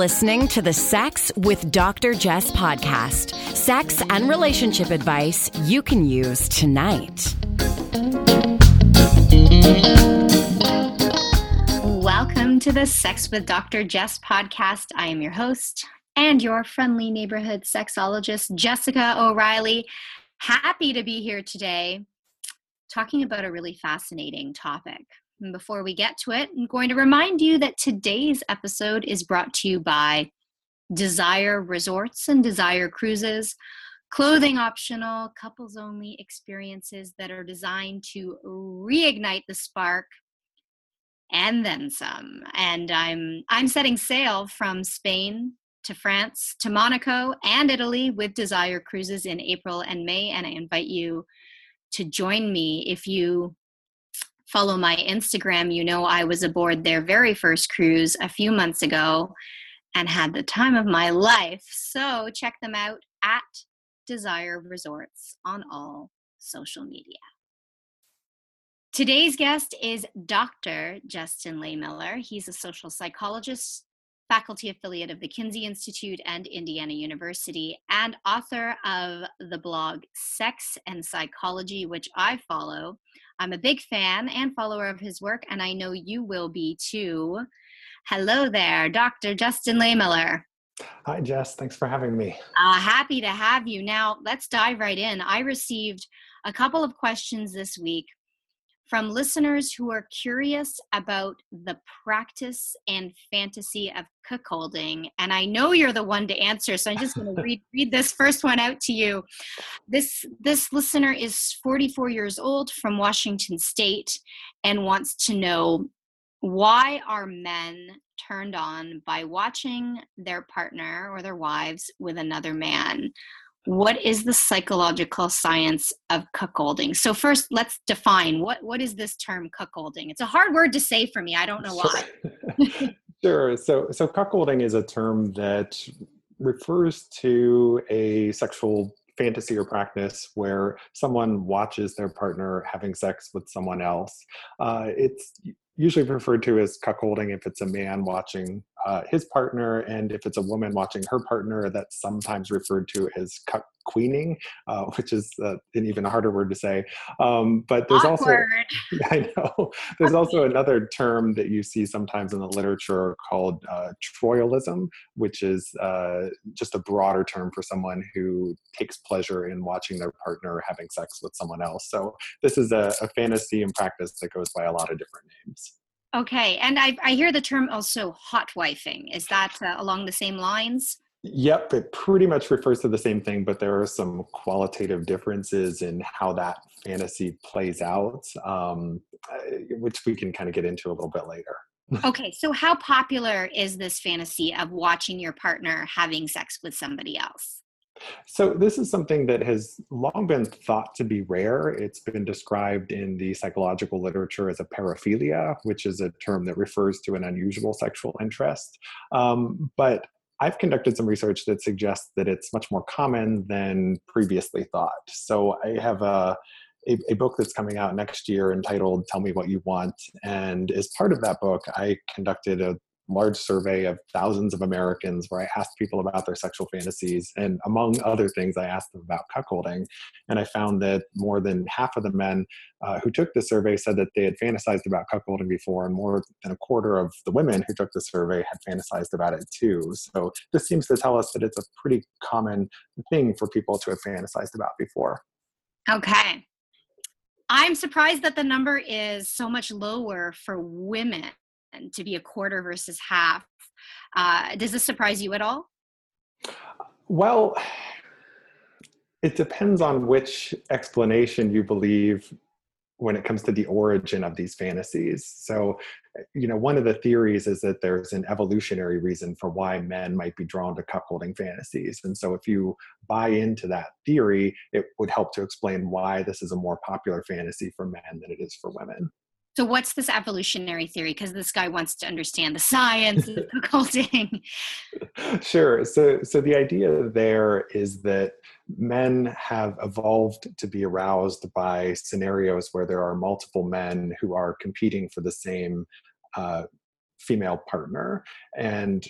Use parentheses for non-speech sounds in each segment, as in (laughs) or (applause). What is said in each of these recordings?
listening to the Sex with Dr. Jess podcast sex and relationship advice you can use tonight. Welcome to the Sex with Dr. Jess podcast. I am your host and your friendly neighborhood sexologist, Jessica O'Reilly. Happy to be here today talking about a really fascinating topic. And before we get to it, I'm going to remind you that today's episode is brought to you by Desire Resorts and Desire Cruises, clothing optional, couples only experiences that are designed to reignite the spark and then some. And I'm I'm setting sail from Spain to France to Monaco and Italy with Desire Cruises in April and May and I invite you to join me if you follow my Instagram, you know I was aboard their very first cruise a few months ago and had the time of my life. So check them out at Desire Resorts on all social media. Today's guest is Dr. Justin Lehmiller. He's a social psychologist, faculty affiliate of the Kinsey Institute and Indiana University, and author of the blog Sex and Psychology, which I follow. I'm a big fan and follower of his work, and I know you will be too. Hello there, Dr. Justin Lehmiller. Hi, Jess. Thanks for having me. Uh, happy to have you. Now, let's dive right in. I received a couple of questions this week from listeners who are curious about the practice and fantasy of cuckolding. And I know you're the one to answer, so I'm just going (laughs) to read, read this first one out to you. This, this listener is 44 years old from Washington State and wants to know why are men turned on by watching their partner or their wives with another man? What is the psychological science of cuckolding? So first, let's define what what is this term cuckolding? It's a hard word to say for me. I don't know why. (laughs) sure. So so cuckolding is a term that refers to a sexual fantasy or practice where someone watches their partner having sex with someone else. Uh, it's usually referred to as cuckolding if it's a man watching uh, his partner, and if it's a woman watching her partner, that's sometimes referred to as cuck queening, uh, (laughs) which is uh, an even harder word to say. Um, but there's Awkward. also, (laughs) I know, there's also another term that you see sometimes in the literature called uh, troialism, which is uh, just a broader term for someone who takes pleasure in watching their partner having sex with someone else. So this is a, a fantasy and practice that goes by a lot of different names. Okay, and I, I hear the term also hot wifing. Is that uh, along the same lines? Yep, it pretty much refers to the same thing, but there are some qualitative differences in how that fantasy plays out, um, uh, which we can kind of get into a little bit later. (laughs) okay, so how popular is this fantasy of watching your partner having sex with somebody else? So, this is something that has long been thought to be rare. It's been described in the psychological literature as a paraphilia, which is a term that refers to an unusual sexual interest. Um, but I've conducted some research that suggests that it's much more common than previously thought. So I have a, a, a, book that's coming out next year entitled Tell Me What You Want. And as part of that book, I conducted a large survey of thousands of Americans where I asked people about their sexual fantasies. And among other things, I asked them about cuckolding. And I found that more than half of the men uh, who took the survey said that they had fantasized about cuckolding before, and more than a quarter of the women who took the survey had fantasized about it too. So this seems to tell us that it's a pretty common thing for people to have fantasized about before. Okay. I'm surprised that the number is so much lower for women to be a quarter versus half. Uh, does this surprise you at all? Well, (sighs) it depends on which explanation you believe when it comes to the origin of these fantasies. So, you know, one of the theories is that there's an evolutionary reason for why men might be drawn to cuckolding fantasies. And so, if you buy into that theory, it would help to explain why this is a more popular fantasy for men than it is for women. So what's this evolutionary theory? Because this guy wants to understand the science of (laughs) cuckolding. (laughs) Sure. So so the idea there is that men have evolved to be aroused by scenarios where there are multiple men who are competing for the same uh, female partner, and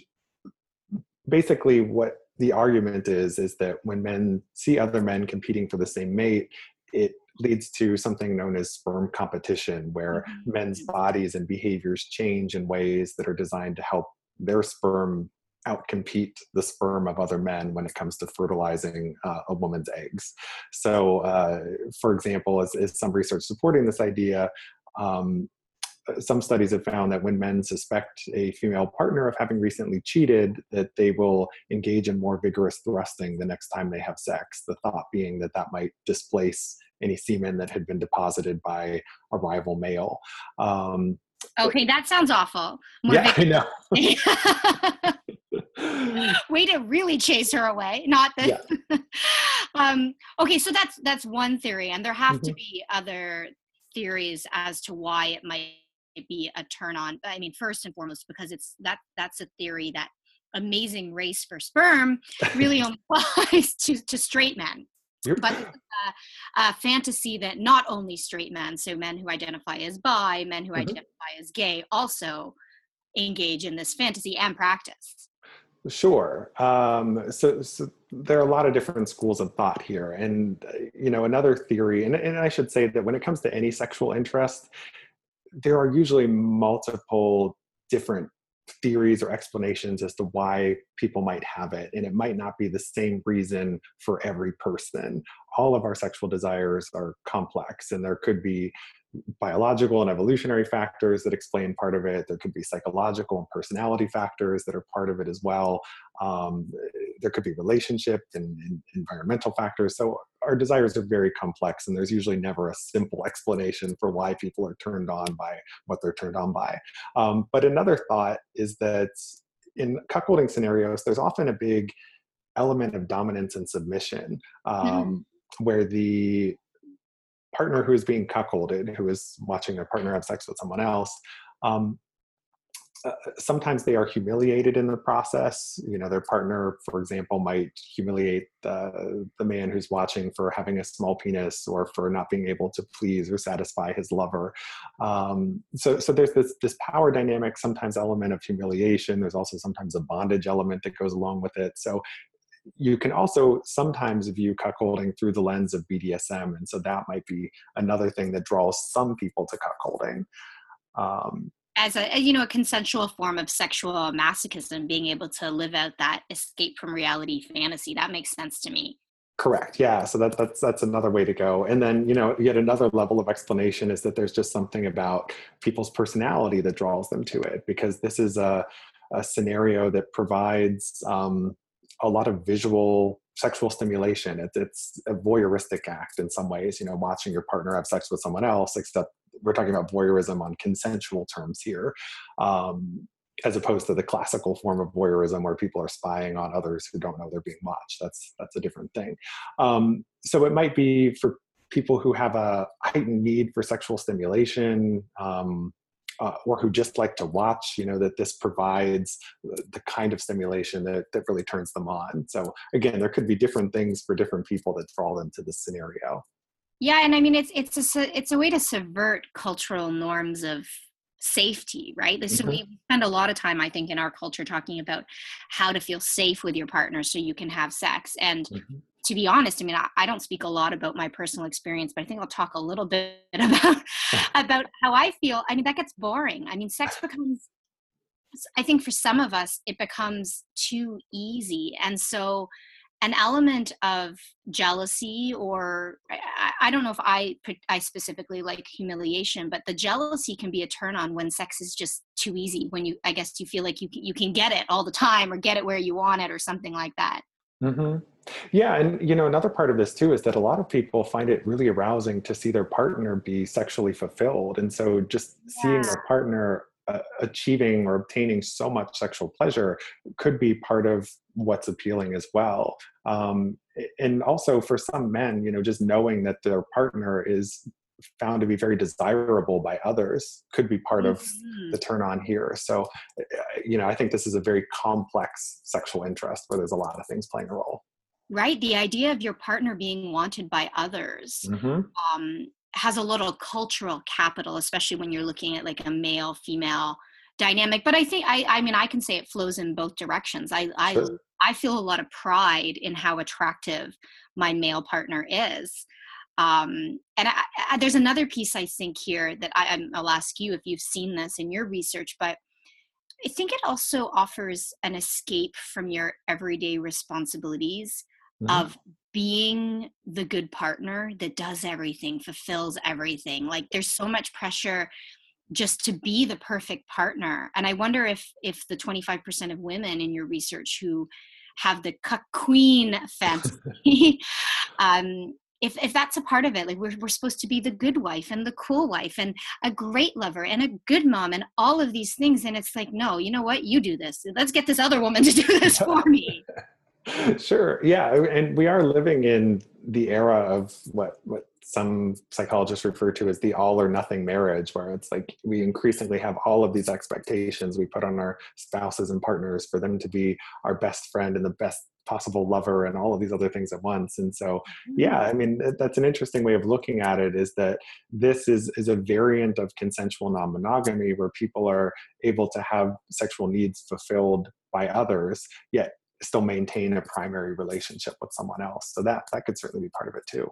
basically what the argument is is that when men see other men competing for the same mate it leads to something known as sperm competition where mm-hmm. men's bodies and behaviors change in ways that are designed to help their sperm outcompete the sperm of other men when it comes to fertilizing uh, a woman's eggs. So, uh, for example, as, as, some research supporting this idea, um, some studies have found that when men suspect a female partner of having recently cheated, that they will engage in more vigorous thrusting the next time they have sex. The thought being that that might displace any semen that had been deposited by a rival male. Um, okay, that sounds awful. More yeah, I know. (laughs) Way to really chase her away. Not that. Yeah. (laughs) um, okay, so that's that's one theory, and there have mm-hmm. to be other theories as to why it might be a turn on. I mean, first and foremost, because it's that that's a theory that amazing race for sperm really only (laughs) applies to, to straight men. But it's a, a, fantasy that not only straight men, so men who identify as bi, men who mm-hmm. identify as gay, also engage in this fantasy and practice. Sure. Um, so, so, there are a lot of different schools of thought here, and you know another theory, and, and I should say that when it comes to any sexual interest, there are usually multiple different theories or explanations as to why people might have it and it might not be the same reason for every person all of our sexual desires are complex and there could be biological and evolutionary factors that explain part of it. There could be psychological and personality factors that are part of it as well. Um, there could be relationship and, and, environmental factors. So our desires are very complex, and there's usually never a simple (laughs) explanation for why people are turned on by what they're turned on by. Um, but another thought is that in cuckolding scenarios, there's often a big element of dominance and submission. Um, mm where the partner who is being cuckolded, who is watching their partner have sex with someone else, um, uh, sometimes they are humiliated in the process. You know, their partner, for example, might humiliate the, the man who's watching for having a small penis or for not being able to please or satisfy his lover. Um, so, so there's this this power dynamic, sometimes element of humiliation. There's also sometimes a bondage element that goes along with it. So you can also sometimes view cuckolding through the lens of BDSM, and so that might be another thing that draws some people to cuckolding. Um, as a you know a consensual form of sexual masochism, being able to live out that escape from reality fantasy that makes sense to me. Correct. Yeah. So that, that's that's another way to go. And then you know yet another level of explanation is that there's just something about people's personality that draws them to it because this is a a scenario that provides um, a lot of visual sexual stimulation. It, it's a voyeuristic act in some ways, you know, watching your partner have sex with someone else, except we're talking about voyeurism on consensual terms here, um, as opposed to the classical form of voyeurism where people are spying on others who don't know they're being watched. That's that's a different thing. Um, so it might be for people who have a heightened need for sexual stimulation. Um, uh, or who just like to watch, you know, that this provides the kind of stimulation that, that really turns them on. So again, there could be different things for different people that fall into this scenario. Yeah, and I mean it's it's a it's a way to subvert cultural norms of safety, right? So mm-hmm. we spend a lot of time, I think, in our culture talking about how to feel safe with your partner so you can have sex. And mm-hmm to be honest, I mean, I, I, don't speak a lot about my personal experience, but I think I'll talk a little bit (laughs) about (laughs) about how I feel. I mean, that gets boring. I mean, sex becomes. I think for some of us, it becomes too easy, and so an element of jealousy, or I, I don't know if I I specifically like humiliation, but the jealousy can be a turn on when sex is just too easy. When you, I guess, you feel like you you can get it all the time, or get it where you want it, or something like that. Mm-hmm. Yeah, and you know another part of this too is that a lot of people find it really arousing to see their partner be sexually fulfilled, and so just yeah. seeing their partner achieving or obtaining so much sexual pleasure could be part of what's appealing as well. Um, and also for some men, you know, just knowing that their partner is found to be very desirable by others could be part of mm-hmm. the turn on here. So, uh, you know, I think this is a very complex sexual interest where there's a lot of things playing a role. Right. The idea of your partner being wanted by others mm-hmm. um, has a little cultural capital, especially when you're looking at like a male female dynamic but i think i i mean i can say it flows in both directions i i sure. i feel a lot of pride in how attractive my male partner is um, and I, I, there's another piece i think here that I, i'll ask you if you've seen this in your research but i think it also offers an escape from your everyday responsibilities mm-hmm. of being the good partner that does everything fulfills everything like there's so much pressure just to be the perfect partner and i wonder if if the 25% of women in your research who have the cuck queen fantasy (laughs) um if if that's a part of it like we're, we're supposed to be the good wife and the cool wife and a great lover and a good mom and all of these things and it's like no you know what? You do this. Let's get this other woman to do this for me sure yeah and we are living in the era of what what some psychologists refer to as the all or nothing marriage where it's like we increasingly have all of these expectations we put on our spouses and partners for them to be our best friend and the best possible lover and all of these other things at once. And so mm-hmm. yeah i mean that's an interesting way of looking at it is that this is is a variant of consensual non-monogamy where people are able to have sexual needs fulfilled by others yet still maintain a primary relationship with someone else. So that that could certainly be part of it too.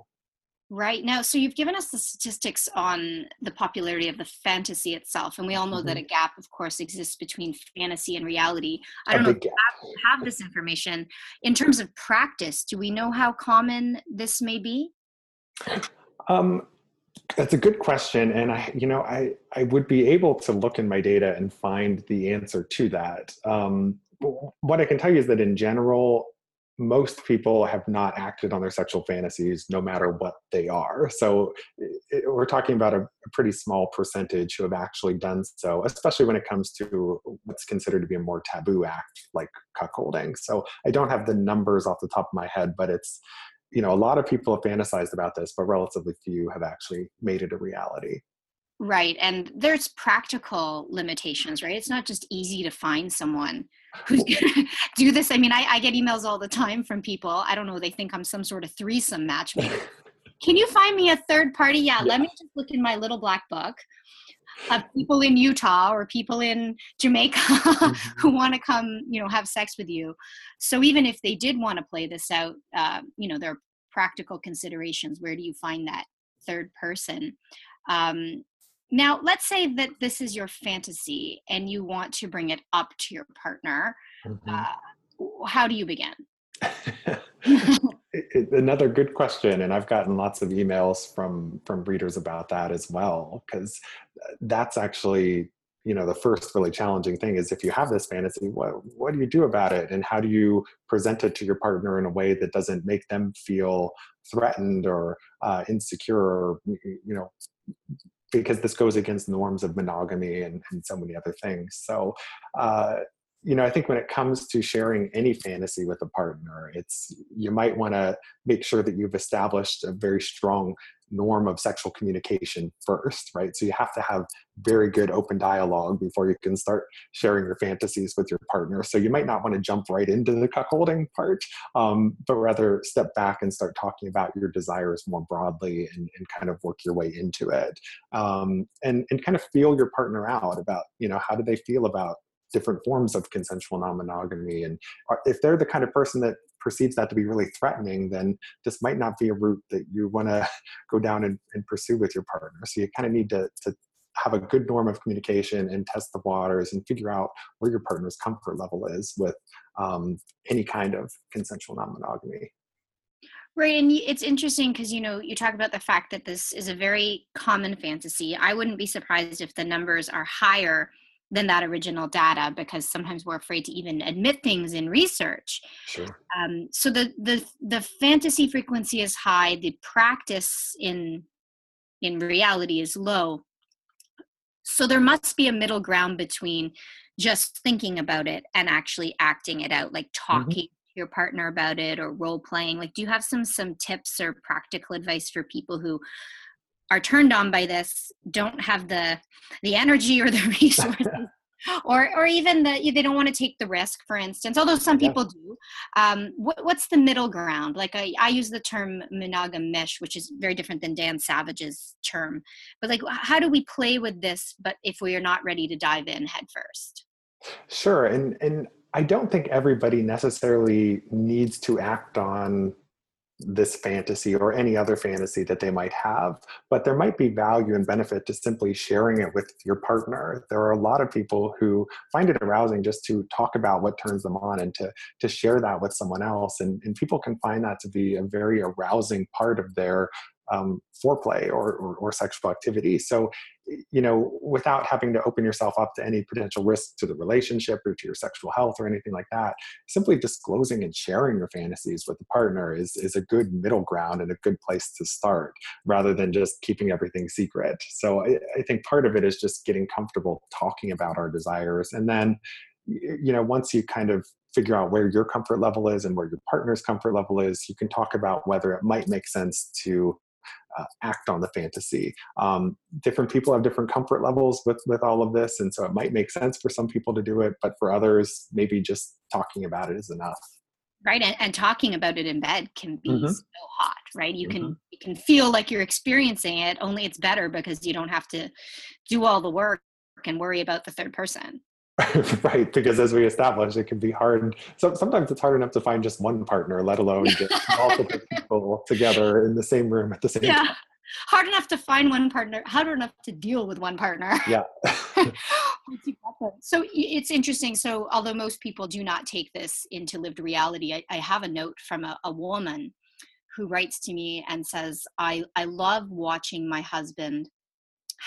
Right now, so you've given us the statistics on the popularity of the fantasy itself, and we all know mm-hmm. that a gap, of course, exists between fantasy and reality. I don't know if you have, have this information. In terms of practice, do we know how common this may be? Um, that's a good question, and I, you know, I I would be able to look in my data and find the answer to that. Um, what I can tell you is that in general, most people have not acted on their sexual fantasies no matter what they are. So it, we're talking about a, a, pretty small percentage who have actually done so, especially when it comes to what's considered to be a more taboo act like cuckolding. So I don't have the numbers off the top of my head, but it's, you know, a lot of people have fantasized about this, but relatively few have actually made it a reality. Right. And there's practical limitations, right? It's not just easy to find someone who's going (laughs) to do this. I mean, I, I, get emails all the time from people. I don't know, they think I'm some sort of threesome matchmaker. (laughs) Can you find me a third party? Yeah, yeah, let me just look in my little black book of people in Utah or people in Jamaica (laughs) mm-hmm. who want to come, you know, have sex with you. So even if they did want to play this out, uh, you know, there are practical considerations. Where do you find that third person? Um, now, let's say that this is your fantasy and you want to bring it up to your partner. Mm-hmm. Uh, how do you begin? (laughs) Another good question, and I've gotten lots of emails from from readers about that as well, because uh, that's actually you know the first really challenging thing is if you have this fantasy what what do you do about it and how do you present it to your partner in a way that doesn't make them feel threatened or uh, insecure or you know because this goes against norms of monogamy and, and so many other things. So, uh, you know, I think when it comes to sharing any fantasy with a partner, it's you might want to make sure that you've established a very strong norm of sexual communication first, right? So you have to have very good open dialogue before you can start sharing your fantasies with your partner. So you might not want to jump right into the cuckolding part, um, but rather step back and start talking about your desires more broadly and, and kind of work your way into it. Um, and, and kind of feel your partner out about, you know, how do they feel about different forms of consensual non-monogamy. And if they're the kind of person that perceives that to be really threatening then this might not be a route that you want to (laughs) go down and, and, pursue with your partner. So you kind of need to, to have a good norm of communication and test the waters and figure out where your partner's comfort level is with um, any kind of consensual non-monogamy. Right, and it's interesting because you know you talk about the fact that this is a very common fantasy. I wouldn't be surprised if the numbers are higher than that original data because sometimes we're afraid to even admit things in research. Sure. Um, so the the the fantasy frequency is high. The practice in in reality is low. So there must be a middle ground between just thinking about it and actually acting it out, like mm-hmm. talking mm-hmm. to your partner about it or role playing. Like, do you have some some tips or practical advice for people who are turned on by this don't have the the energy or the (laughs) resources or or even the they don't want to take the risk for instance although some people yeah. do. Um, what, what's the middle ground? Like I, I use the term monogamish which is very different than dan savage's term. But like how do we play with this but if we are not ready to dive in head first sure and and i don't think everybody necessarily needs to act on this fantasy or any other fantasy that they might have but there might be value and benefit to simply sharing it with your partner. There are a lot of people who find it arousing just to talk about what turns them on and to to share that with someone else and, and people can find that to be a very arousing part of their um, foreplay or, or, or, sexual activity. So, you know, without having to open yourself up to any potential risk to the relationship or to your sexual health or anything like that, simply disclosing and sharing your fantasies with the partner is, is a good middle ground and a good place to start rather than just keeping everything secret. So, I, I think part of it is just getting comfortable talking about our desires. And then, you know, once you kind of figure out where your comfort level is and where your partner's comfort level is, you can talk about whether it might make sense to uh, act on the fantasy. Um, different people have different comfort levels with with all of this, and so it might make sense for some people to do it, but for others, maybe just talking about it is enough. Right, and, and talking about it in bed can be mm-hmm. so hot. Right, you mm-hmm. can you can feel like you're experiencing it. Only it's better because you don't have to do all the work and worry about the third person. (laughs) right because as we established it can be hard. So sometimes it's hard enough to find just one partner let alone get multiple (laughs) people together in the same room at the same yeah. time. Hard enough to find one partner hard enough to deal with one partner. Yeah. (laughs) So it's interesting. So although most people do not take this into lived reality i, I have a note from a, a woman who writes to me and says i i love watching my husband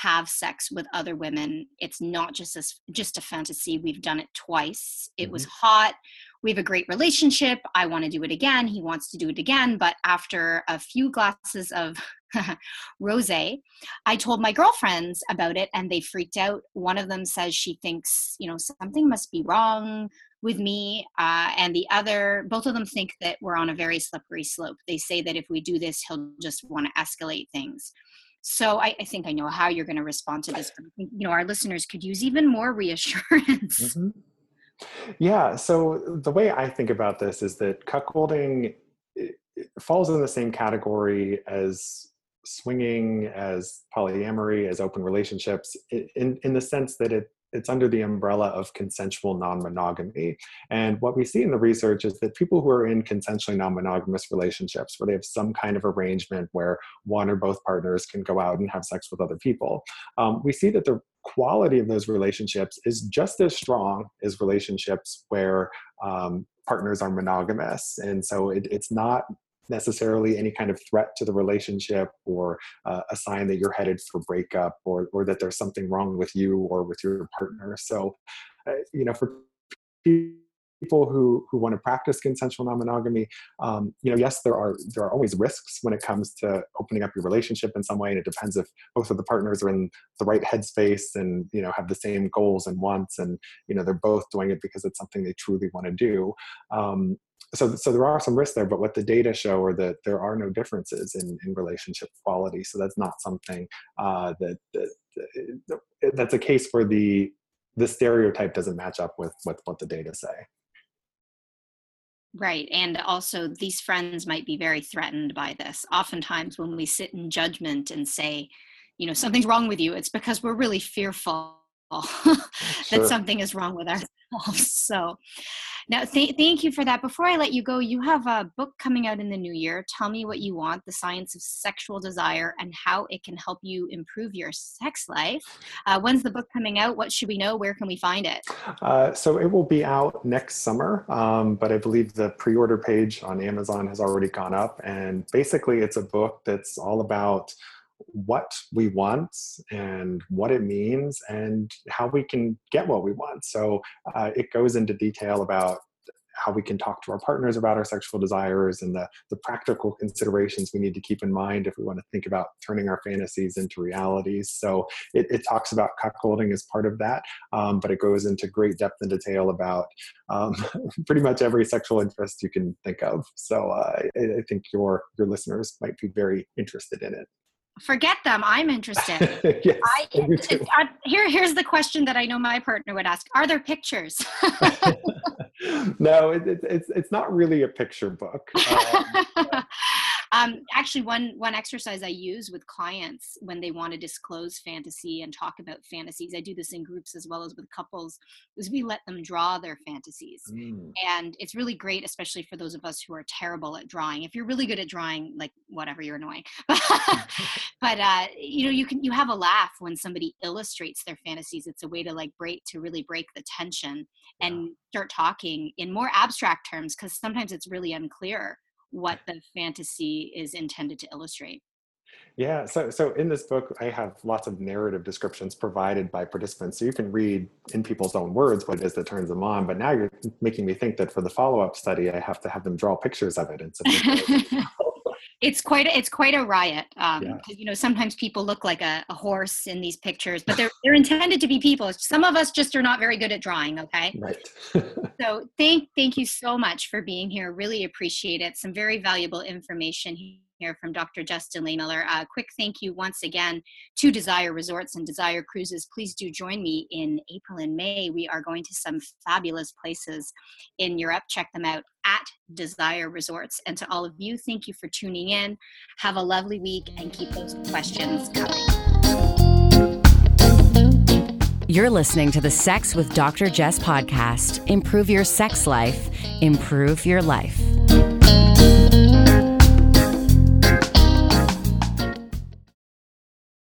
have sex with other women it's not just a, just a fantasy we've done it twice. It mm-hmm. was hot we have a great relationship i want to do it again he wants to do it again but after a few glasses of (laughs) rosé i told my girlfriends about it and they freaked out. One of them says she thinks you know something must be wrong with me uh, and the other both of them think that we're on a very slippery slope. They say that if we do this he'll just want to escalate things so I, I think I know how you're going to respond to this. You know, our listeners could use even more (laughs) reassurance. Mm-hmm. Yeah. So the way I think about this is that cuckolding falls in the same category as swinging, as polyamory, as open relationships, in in the sense that it it's under the umbrella of consensual non-monogamy. And what we see in the research is that people who are in consensually non-monogamous relationships where they have some kind of arrangement where one or both partners can go out and have sex with other people um, we see that the quality of those relationships is just as strong as relationships where um, partners are monogamous. And so it, it's not necessarily any kind of threat to the relationship or uh, a sign that you're headed for breakup or, or that there's something wrong with you or with your partner. So, uh, you know, for people who who want to practice consensual non-monogamy um, you know yes there are there are always risks when it comes to opening up your relationship in some way and it depends if both of the partners are in the right headspace and you know have the same goals and wants and you know they're both doing it because it's something they truly want to do um, so, so there are some risks there, but what the data show are that there are no differences in, in relationship quality. So that's not something uh, that, that, that, that's a case where the the stereotype doesn't match up with, with what the data say. Right. And also, these friends might be very threatened by this. Oftentimes, when we sit in judgment and say, you know, something's wrong with you, it's because we're really fearful (laughs) sure. that something is wrong with ourselves. (laughs) So, now, th- thank you for that. Before I let you go, you have a book coming out in the new year. Tell me what you want The Science of Sexual Desire and how it can help you improve your sex life. Uh, when's the book coming out? What should we know? Where can we find it? Uh, so, it will be out next summer, um, but I believe the pre order page on Amazon has already gone up. And basically, it's a book that's all about what we want and what it means and how we can get what we want. So uh, it goes into detail about how we can talk to our partners about our sexual desires and the, the practical considerations we need to keep in mind if we want to think about turning our fantasies into realities. So it, it talks about cuckolding as part of that, um, but it goes into great depth and detail about um, (laughs) pretty much every sexual interest you can think of. So uh, I, I think your your listeners might be very interested in it. Forget them. I'm interested. (laughs) yes, I, I, here, here's the question that I know my partner would ask: Are there pictures? (laughs) (laughs) no, it, it, it's it's not really a picture book. Um, um, actually, one one exercise I use with clients when they want to disclose fantasy and talk about fantasies, I do this in groups as well as with couples, is we let them draw their fantasies, mm. and it's really great, especially for those of us who are terrible at drawing. If you're really good at drawing, like whatever, you're annoying. (laughs) but uh, you know, you can you have a laugh when somebody illustrates their fantasies. It's a way to like break to really break the tension and start talking in more abstract terms because sometimes it's really unclear what the fantasy is intended to illustrate. Yeah, so so in this book, I have lots of narrative descriptions provided by participants, so you can read in people's own words what it is that turns them on. But now you're making me think that for the follow-up study, I have to have them draw pictures of it and (laughs) (laughs) it's quite a, it's quite a riot. Um, yeah. you know, sometimes people look like a, a, horse in these pictures, but they're they're intended to be people. Some of us just are not very good at drawing. Okay. Right. (laughs) so thank thank you so much for being here. Really appreciate it. Some very valuable information here from Dr. Justin Lehmiller. A uh, quick thank you once again to Desire Resorts and Desire Cruises. Please do join me in April and May. We are going to some fabulous places in Europe. Check them out at Desire Resorts. And to all of you, thank you for tuning in. Have a lovely week and keep those questions coming. You're listening to the Sex with Dr. Jess podcast. Improve your sex life, improve your life.